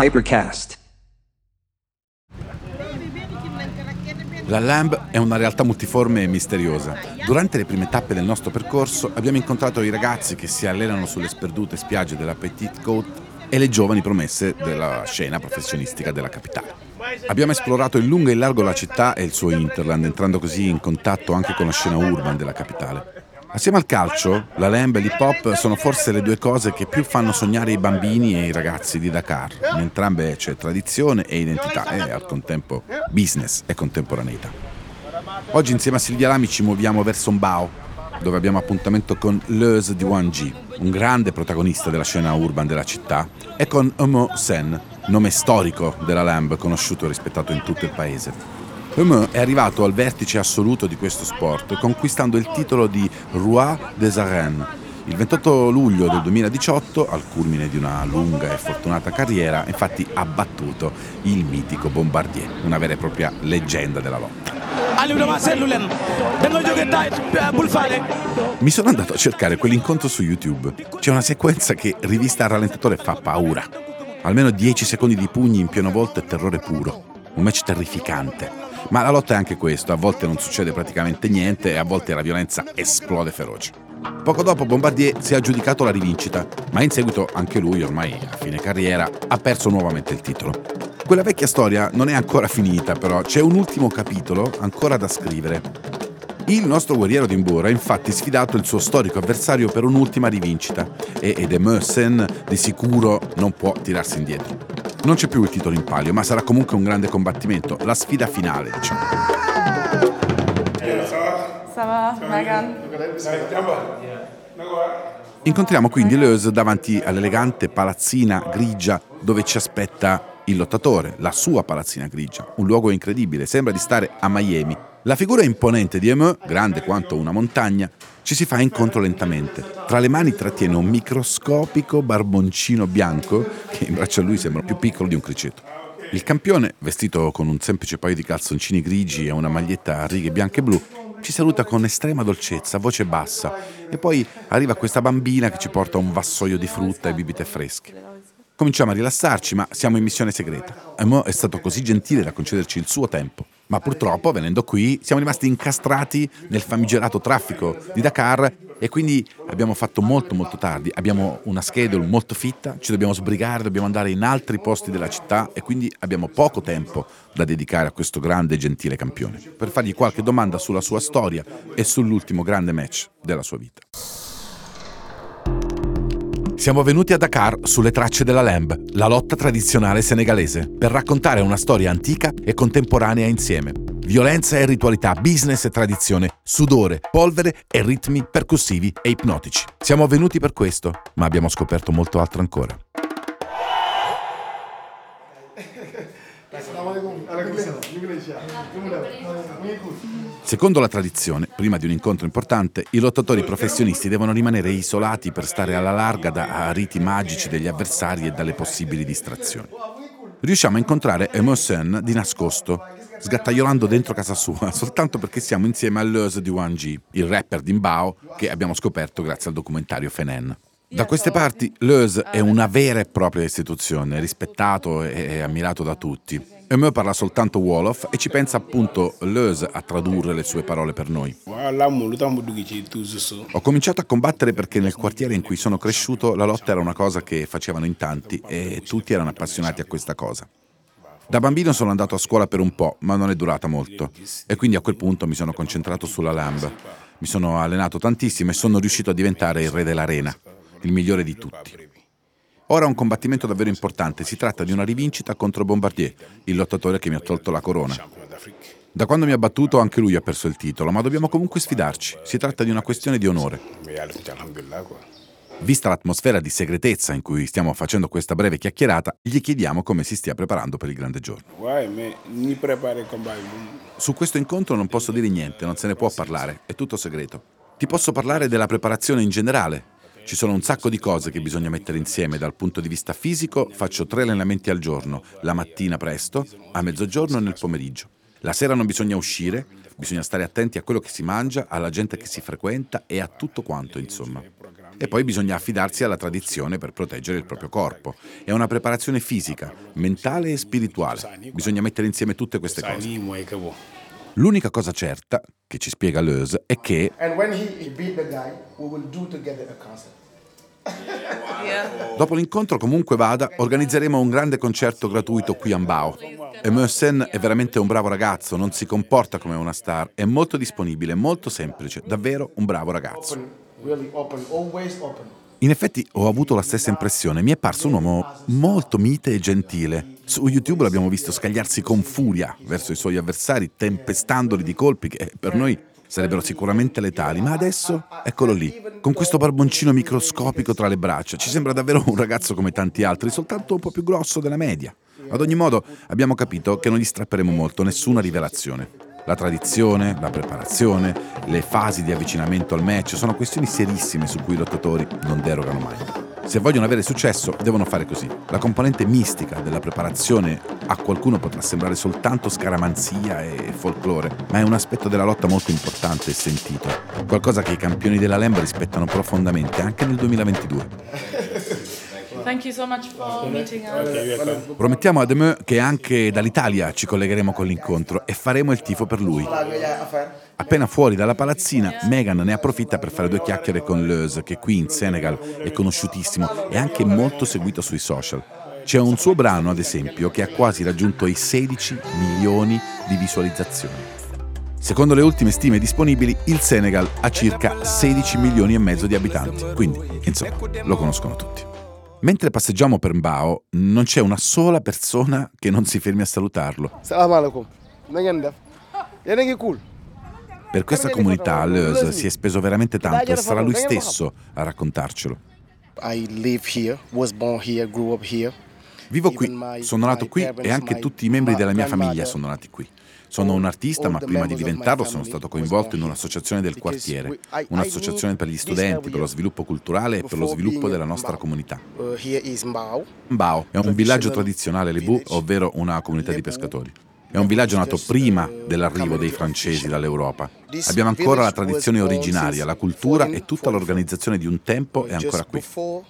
Hypercast. La Lamb è una realtà multiforme e misteriosa. Durante le prime tappe del nostro percorso abbiamo incontrato i ragazzi che si allenano sulle sperdute spiagge della Petite Côte e le giovani promesse della scena professionistica della capitale. Abbiamo esplorato in lungo e in largo la città e il suo interland, entrando così in contatto anche con la scena urban della capitale. Assieme al calcio, la lamb e l'hip hop sono forse le due cose che più fanno sognare i bambini e i ragazzi di Dakar. In entrambe c'è tradizione e identità e al contempo business e contemporaneità. Oggi insieme a Silvia Lami ci muoviamo verso Mbao, dove abbiamo appuntamento con Leuse di Wanji, un grande protagonista della scena urban della città, e con Omo Sen, nome storico della Lamb conosciuto e rispettato in tutto il paese. Hume è arrivato al vertice assoluto di questo sport, conquistando il titolo di Roi des Arènes. Il 28 luglio del 2018, al culmine di una lunga e fortunata carriera, infatti ha battuto il mitico Bombardier, una vera e propria leggenda della lotta. Mi sono andato a cercare quell'incontro su YouTube. C'è una sequenza che, rivista al rallentatore, fa paura. Almeno 10 secondi di pugni in pieno volto e terrore puro. Un match terrificante ma la lotta è anche questo, a volte non succede praticamente niente e a volte la violenza esplode feroce. Poco dopo Bombardier si è aggiudicato la rivincita, ma in seguito anche lui, ormai a fine carriera, ha perso nuovamente il titolo. Quella vecchia storia non è ancora finita, però c'è un ultimo capitolo ancora da scrivere. Il nostro guerriero d'Imbour ha infatti sfidato il suo storico avversario per un'ultima rivincita e Edemösen di sicuro non può tirarsi indietro. Non c'è più il titolo in palio, ma sarà comunque un grande combattimento, la sfida finale, diciamo. Incontriamo quindi Leuse davanti all'elegante palazzina grigia dove ci aspetta il lottatore, la sua palazzina grigia, un luogo incredibile, sembra di stare a Miami. La figura imponente di Eme, grande quanto una montagna, ci si fa incontro lentamente. Tra le mani trattiene un microscopico barboncino bianco che in braccio a lui sembra più piccolo di un criceto. Il campione, vestito con un semplice paio di calzoncini grigi e una maglietta a righe bianche e blu, ci saluta con estrema dolcezza, voce bassa, e poi arriva questa bambina che ci porta un vassoio di frutta e bibite fresche. Cominciamo a rilassarci, ma siamo in missione segreta. Emo è stato così gentile da concederci il suo tempo. Ma purtroppo, venendo qui, siamo rimasti incastrati nel famigerato traffico di Dakar e quindi abbiamo fatto molto molto tardi. Abbiamo una schedule molto fitta, ci dobbiamo sbrigare, dobbiamo andare in altri posti della città e quindi abbiamo poco tempo da dedicare a questo grande e gentile campione per fargli qualche domanda sulla sua storia e sull'ultimo grande match della sua vita. Siamo venuti a Dakar sulle tracce della Lamb, la lotta tradizionale senegalese, per raccontare una storia antica e contemporanea insieme. Violenza e ritualità, business e tradizione, sudore, polvere e ritmi percussivi e ipnotici. Siamo venuti per questo, ma abbiamo scoperto molto altro ancora. Secondo la tradizione, prima di un incontro importante, i lottatori professionisti devono rimanere isolati per stare alla larga da riti magici degli avversari e dalle possibili distrazioni. Riusciamo a incontrare Emerson di nascosto, sgattaiolando dentro casa sua, soltanto perché siamo insieme a di Wanji, il rapper di Mbao che abbiamo scoperto grazie al documentario Fenen. Da queste parti Leuse è una vera e propria istituzione, rispettato e ammirato da tutti. E me parla soltanto Wolof e ci pensa appunto Leuse a tradurre le sue parole per noi. Ho cominciato a combattere perché nel quartiere in cui sono cresciuto la lotta era una cosa che facevano in tanti e tutti erano appassionati a questa cosa. Da bambino sono andato a scuola per un po', ma non è durata molto. E quindi a quel punto mi sono concentrato sulla Lamb. Mi sono allenato tantissimo e sono riuscito a diventare il re dell'arena, il migliore di tutti. Ora è un combattimento davvero importante, si tratta di una rivincita contro Bombardier, il lottatore che mi ha tolto la corona. Da quando mi ha battuto anche lui ha perso il titolo, ma dobbiamo comunque sfidarci, si tratta di una questione di onore. Vista l'atmosfera di segretezza in cui stiamo facendo questa breve chiacchierata, gli chiediamo come si stia preparando per il grande giorno. Su questo incontro non posso dire niente, non se ne può parlare, è tutto segreto. Ti posso parlare della preparazione in generale, ci sono un sacco di cose che bisogna mettere insieme dal punto di vista fisico. Faccio tre allenamenti al giorno, la mattina presto, a mezzogiorno e nel pomeriggio. La sera non bisogna uscire, bisogna stare attenti a quello che si mangia, alla gente che si frequenta e a tutto quanto, insomma. E poi bisogna affidarsi alla tradizione per proteggere il proprio corpo. È una preparazione fisica, mentale e spirituale. Bisogna mettere insieme tutte queste cose. L'unica cosa certa, che ci spiega Leuse, è che... Dopo l'incontro, comunque vada, organizzeremo un grande concerto gratuito qui a Mbao. E Mösen è veramente un bravo ragazzo, non si comporta come una star, è molto disponibile, molto semplice, davvero un bravo ragazzo. In effetti ho avuto la stessa impressione, mi è parso un uomo molto mite e gentile. Su YouTube l'abbiamo visto scagliarsi con furia verso i suoi avversari, tempestandoli di colpi che per noi sarebbero sicuramente letali, ma adesso eccolo lì, con questo barboncino microscopico tra le braccia. Ci sembra davvero un ragazzo come tanti altri, soltanto un po' più grosso della media. Ad ogni modo abbiamo capito che non gli strapperemo molto, nessuna rivelazione. La tradizione, la preparazione, le fasi di avvicinamento al match sono questioni serissime su cui i lottatori non derogano mai. Se vogliono avere successo devono fare così. La componente mistica della preparazione a qualcuno potrà sembrare soltanto scaramanzia e folklore, ma è un aspetto della lotta molto importante e sentito. Qualcosa che i campioni della Lemba rispettano profondamente anche nel 2022. Thank you so much for meeting us. Promettiamo a Demeux che anche dall'Italia ci collegheremo con l'incontro e faremo il tifo per lui. Appena fuori dalla palazzina, Meghan ne approfitta per fare due chiacchiere con Leuse, che qui in Senegal è conosciutissimo e anche molto seguito sui social. C'è un suo brano, ad esempio, che ha quasi raggiunto i 16 milioni di visualizzazioni. Secondo le ultime stime disponibili, il Senegal ha circa 16 milioni e mezzo di abitanti, quindi, insomma, lo conoscono tutti. Mentre passeggiamo per Mbao, non c'è una sola persona che non si fermi a salutarlo. Per questa comunità Leuse si è speso veramente tanto e sarà lui stesso a raccontarcelo. Vivo qui, sono nato qui e anche tutti i membri della mia famiglia sono nati qui. Sono un artista, ma prima di diventarlo sono stato coinvolto in un'associazione del quartiere, un'associazione per gli studenti, per lo sviluppo culturale e per lo sviluppo della nostra comunità. Mbao è un villaggio tradizionale Lebu, ovvero una comunità di pescatori. È un villaggio nato prima dell'arrivo dei francesi dall'Europa. Abbiamo ancora la tradizione originaria, la cultura e tutta l'organizzazione di un tempo è ancora qui.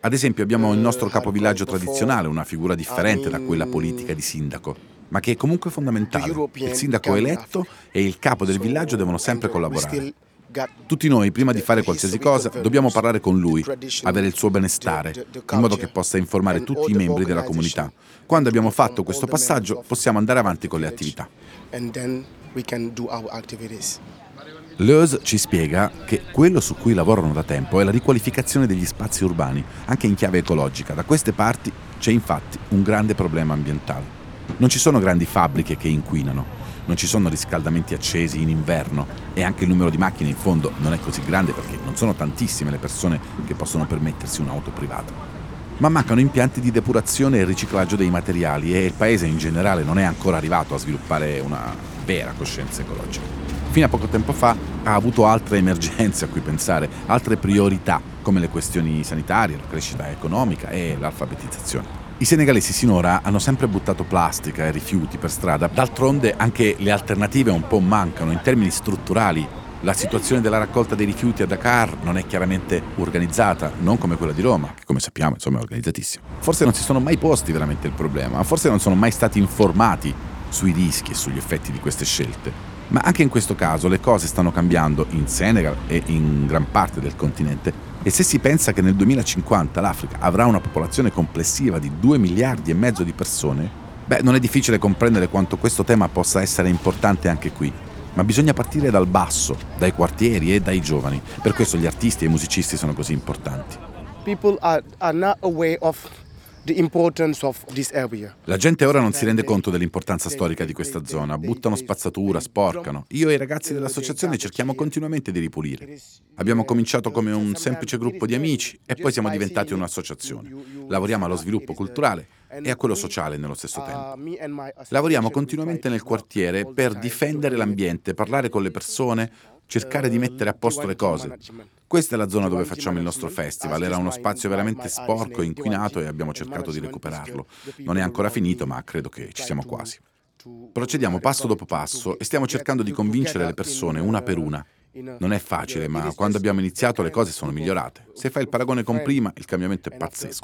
Ad esempio abbiamo il nostro capovillaggio tradizionale, una figura differente da quella politica di sindaco ma che è comunque fondamentale. Il sindaco eletto e il capo del villaggio devono sempre collaborare. Tutti noi, prima di fare qualsiasi cosa, dobbiamo parlare con lui, avere il suo benestare, in modo che possa informare tutti i membri della comunità. Quando abbiamo fatto questo passaggio, possiamo andare avanti con le attività. Leuse ci spiega che quello su cui lavorano da tempo è la riqualificazione degli spazi urbani, anche in chiave ecologica. Da queste parti c'è infatti un grande problema ambientale. Non ci sono grandi fabbriche che inquinano, non ci sono riscaldamenti accesi in inverno e anche il numero di macchine in fondo non è così grande perché non sono tantissime le persone che possono permettersi un'auto privata. Ma mancano impianti di depurazione e riciclaggio dei materiali e il paese in generale non è ancora arrivato a sviluppare una vera coscienza ecologica. Fino a poco tempo fa ha avuto altre emergenze a cui pensare, altre priorità come le questioni sanitarie, la crescita economica e l'alfabetizzazione. I senegalesi sinora hanno sempre buttato plastica e rifiuti per strada, d'altronde anche le alternative un po' mancano in termini strutturali. La situazione della raccolta dei rifiuti a Dakar non è chiaramente organizzata, non come quella di Roma, che come sappiamo insomma è organizzatissima. Forse non si sono mai posti veramente il problema, forse non sono mai stati informati sui rischi e sugli effetti di queste scelte. Ma anche in questo caso le cose stanno cambiando in Senegal e in gran parte del continente e se si pensa che nel 2050 l'Africa avrà una popolazione complessiva di 2 miliardi e mezzo di persone, beh, non è difficile comprendere quanto questo tema possa essere importante anche qui. Ma bisogna partire dal basso, dai quartieri e dai giovani. Per questo gli artisti e i musicisti sono così importanti. People are, are not aware of la gente ora non si rende conto dell'importanza storica di questa zona, buttano spazzatura, sporcano. Io e i ragazzi dell'associazione cerchiamo continuamente di ripulire. Abbiamo cominciato come un semplice gruppo di amici e poi siamo diventati un'associazione. Lavoriamo allo sviluppo culturale e a quello sociale nello stesso tempo. Lavoriamo continuamente nel quartiere per difendere l'ambiente, parlare con le persone, cercare di mettere a posto le cose. Questa è la zona dove facciamo il nostro festival, era uno spazio veramente sporco e inquinato e abbiamo cercato di recuperarlo. Non è ancora finito, ma credo che ci siamo quasi. Procediamo passo dopo passo e stiamo cercando di convincere le persone una per una Non è facile, ma quando abbiamo iniziato le cose sono migliorate. Se fai il paragone con prima, il cambiamento è pazzesco.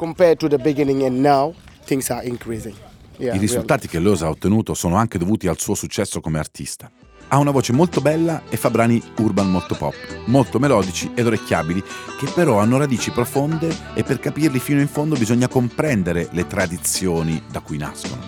I risultati che Lowe's ha ottenuto sono anche dovuti al suo successo come artista. Ha una voce molto bella e fa brani urban molto pop, molto melodici ed orecchiabili, che però hanno radici profonde e per capirli fino in fondo bisogna comprendere le tradizioni da cui nascono.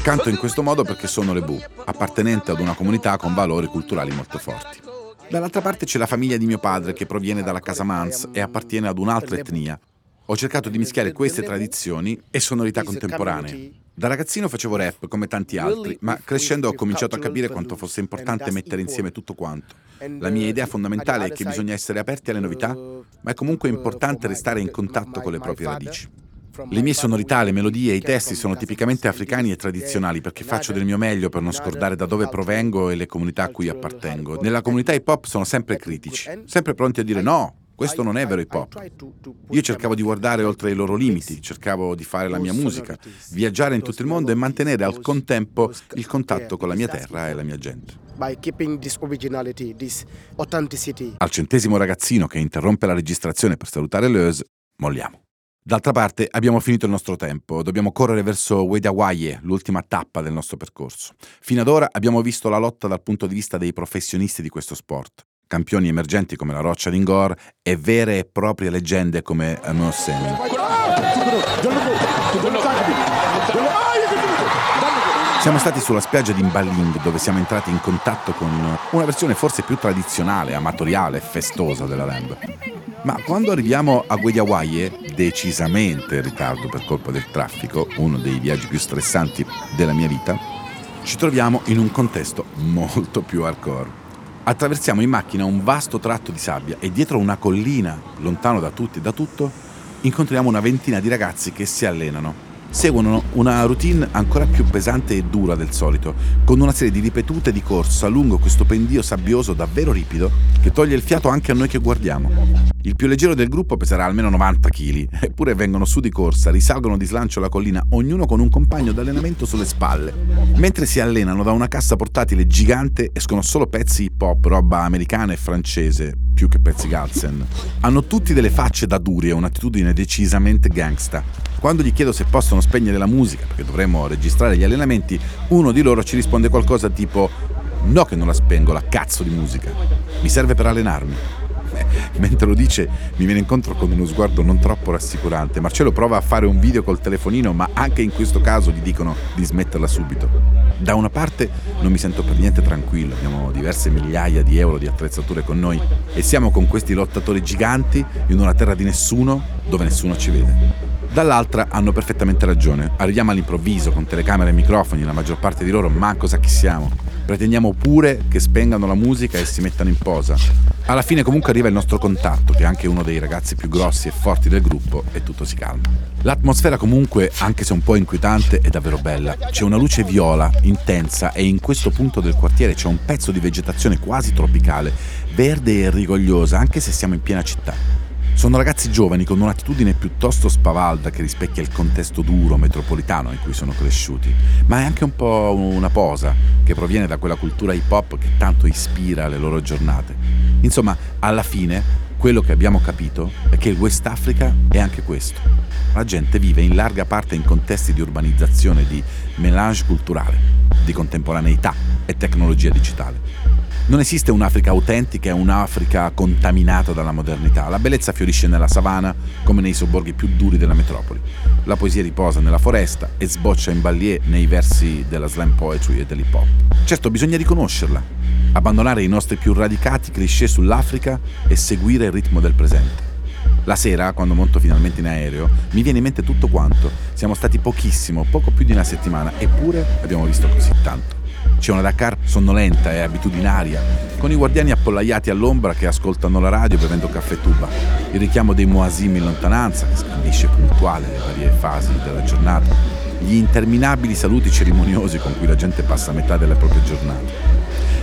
Canto in questo modo perché sono le Bu, appartenente ad una comunità con valori culturali molto forti. Dall'altra parte c'è la famiglia di mio padre che proviene dalla Casamance e appartiene ad un'altra etnia, ho cercato di mischiare queste tradizioni e sonorità contemporanee. Da ragazzino facevo rap come tanti altri, ma crescendo ho cominciato a capire quanto fosse importante mettere insieme tutto quanto. La mia idea fondamentale è che bisogna essere aperti alle novità, ma è comunque importante restare in contatto con le proprie radici. Le mie sonorità, le melodie e i testi sono tipicamente africani e tradizionali perché faccio del mio meglio per non scordare da dove provengo e le comunità a cui appartengo. Nella comunità hip hop sono sempre critici, sempre pronti a dire no, questo non è vero hip hop. Io cercavo di guardare oltre i loro limiti, cercavo di fare la mia musica, viaggiare in tutto il mondo e mantenere al contempo il contatto con la mia terra e la mia gente. Al centesimo ragazzino che interrompe la registrazione per salutare Leuse, molliamo. D'altra parte abbiamo finito il nostro tempo, dobbiamo correre verso Wedawaye, l'ultima tappa del nostro percorso. Fino ad ora abbiamo visto la lotta dal punto di vista dei professionisti di questo sport campioni emergenti come la Roccia Lingor e vere e proprie leggende come Amos Sen. Siamo stati sulla spiaggia di Mbaling dove siamo entrati in contatto con una versione forse più tradizionale, amatoriale e festosa della Lamb. Ma quando arriviamo a Guediawaye, decisamente in ritardo per colpa del traffico, uno dei viaggi più stressanti della mia vita, ci troviamo in un contesto molto più hardcore. Attraversiamo in macchina un vasto tratto di sabbia e dietro una collina, lontano da tutti e da tutto, incontriamo una ventina di ragazzi che si allenano seguono una routine ancora più pesante e dura del solito, con una serie di ripetute di corsa lungo questo pendio sabbioso davvero ripido che toglie il fiato anche a noi che guardiamo. Il più leggero del gruppo peserà almeno 90 kg, eppure vengono su di corsa, risalgono di slancio la collina, ognuno con un compagno d'allenamento sulle spalle. Mentre si allenano da una cassa portatile gigante escono solo pezzi hip hop, roba americana e francese, più che pezzi Galsen. Hanno tutti delle facce da duri e un'attitudine decisamente gangsta. Quando gli chiedo se possono spegnere la musica perché dovremmo registrare gli allenamenti, uno di loro ci risponde qualcosa tipo no che non la spengo, la cazzo di musica. Mi serve per allenarmi. Mentre lo dice mi viene incontro con uno sguardo non troppo rassicurante. Marcello prova a fare un video col telefonino, ma anche in questo caso gli dicono di smetterla subito. Da una parte non mi sento per niente tranquillo, abbiamo diverse migliaia di euro di attrezzature con noi e siamo con questi lottatori giganti in una terra di nessuno dove nessuno ci vede. Dall'altra hanno perfettamente ragione. Arriviamo all'improvviso con telecamere e microfoni, la maggior parte di loro manco sa chi siamo. Pretendiamo pure che spengano la musica e si mettano in posa. Alla fine comunque arriva il nostro contatto, che è anche uno dei ragazzi più grossi e forti del gruppo, e tutto si calma. L'atmosfera comunque, anche se un po' inquietante, è davvero bella. C'è una luce viola, intensa, e in questo punto del quartiere c'è un pezzo di vegetazione quasi tropicale, verde e rigogliosa, anche se siamo in piena città. Sono ragazzi giovani con un'attitudine piuttosto spavalda che rispecchia il contesto duro metropolitano in cui sono cresciuti, ma è anche un po' una posa che proviene da quella cultura hip hop che tanto ispira le loro giornate. Insomma, alla fine, quello che abbiamo capito è che il West Africa è anche questo. La gente vive in larga parte in contesti di urbanizzazione, di melange culturale, di contemporaneità e tecnologia digitale. Non esiste un'Africa autentica e un'Africa contaminata dalla modernità. La bellezza fiorisce nella savana come nei sobborghi più duri della metropoli. La poesia riposa nella foresta e sboccia in ballier nei versi della slam poetry e dell'hip hop. Certo, bisogna riconoscerla, abbandonare i nostri più radicati cliché sull'Africa e seguire il ritmo del presente. La sera, quando monto finalmente in aereo, mi viene in mente tutto quanto. Siamo stati pochissimo, poco più di una settimana, eppure abbiamo visto così tanto. C'è una Dakar sonnolenta e abitudinaria, con i guardiani appollaiati all'ombra che ascoltano la radio bevendo caffè tuba, il richiamo dei muasim in lontananza che scandisce puntuale le varie fasi della giornata, gli interminabili saluti cerimoniosi con cui la gente passa metà delle proprie giornate.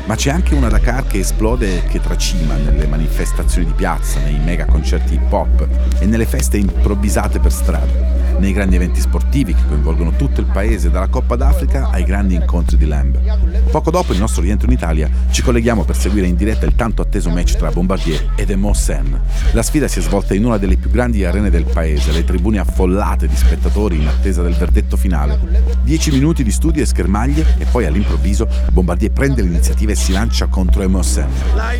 Ma c'è anche una Dakar che esplode e che tracima nelle manifestazioni di piazza, nei mega concerti hip hop e nelle feste improvvisate per strada nei grandi eventi sportivi che coinvolgono tutto il paese, dalla Coppa d'Africa ai grandi incontri di Lamb. Poco dopo il nostro rientro in Italia ci colleghiamo per seguire in diretta il tanto atteso match tra Bombardier ed Emo Sen. La sfida si è svolta in una delle più grandi arene del paese, le tribune affollate di spettatori in attesa del verdetto finale. Dieci minuti di studio e schermaglie e poi all'improvviso Bombardier prende l'iniziativa e si lancia contro Emo Sen.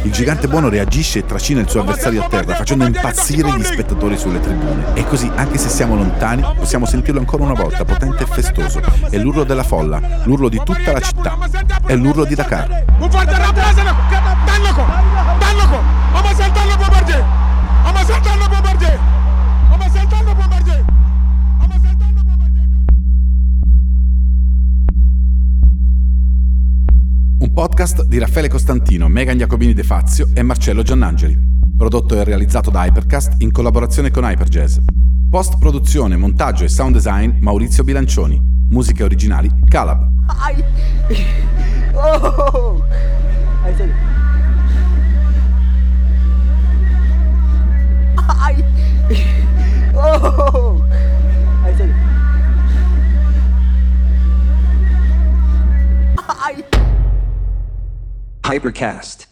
Il gigante buono reagisce e trascina il suo avversario a terra facendo impazzire gli spettatori sulle tribune. E così, anche se siamo lontani, possiamo sentirlo ancora una volta, potente e festoso. È l'urlo della folla, l'urlo di tutta la città. È l'urlo di Dakar. Un podcast di Raffaele Costantino, Megan Jacobini De Fazio e Marcello Giannangeli. Prodotto e realizzato da Hypercast in collaborazione con Hyperjazz. Post produzione, montaggio e sound design Maurizio Bilancioni. Musiche originali Calab. Ai. Oh. Ai. Oh. Hypercast.